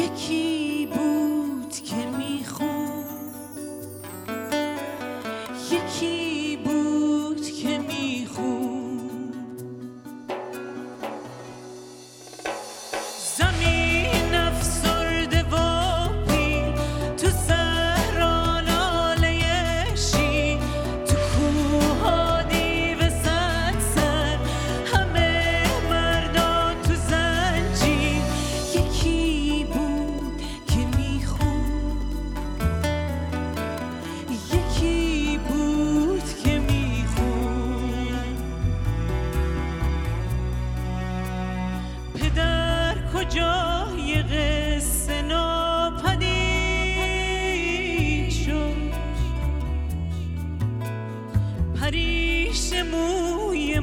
یکی بود که میخون یکی بود که میخون زمین افسرده و پیر تو صحرا لاله شیر تو کوها دیو صد سر همه مردا تو زنجیر. یکی کجای قصه ناپدید شد. پریش موی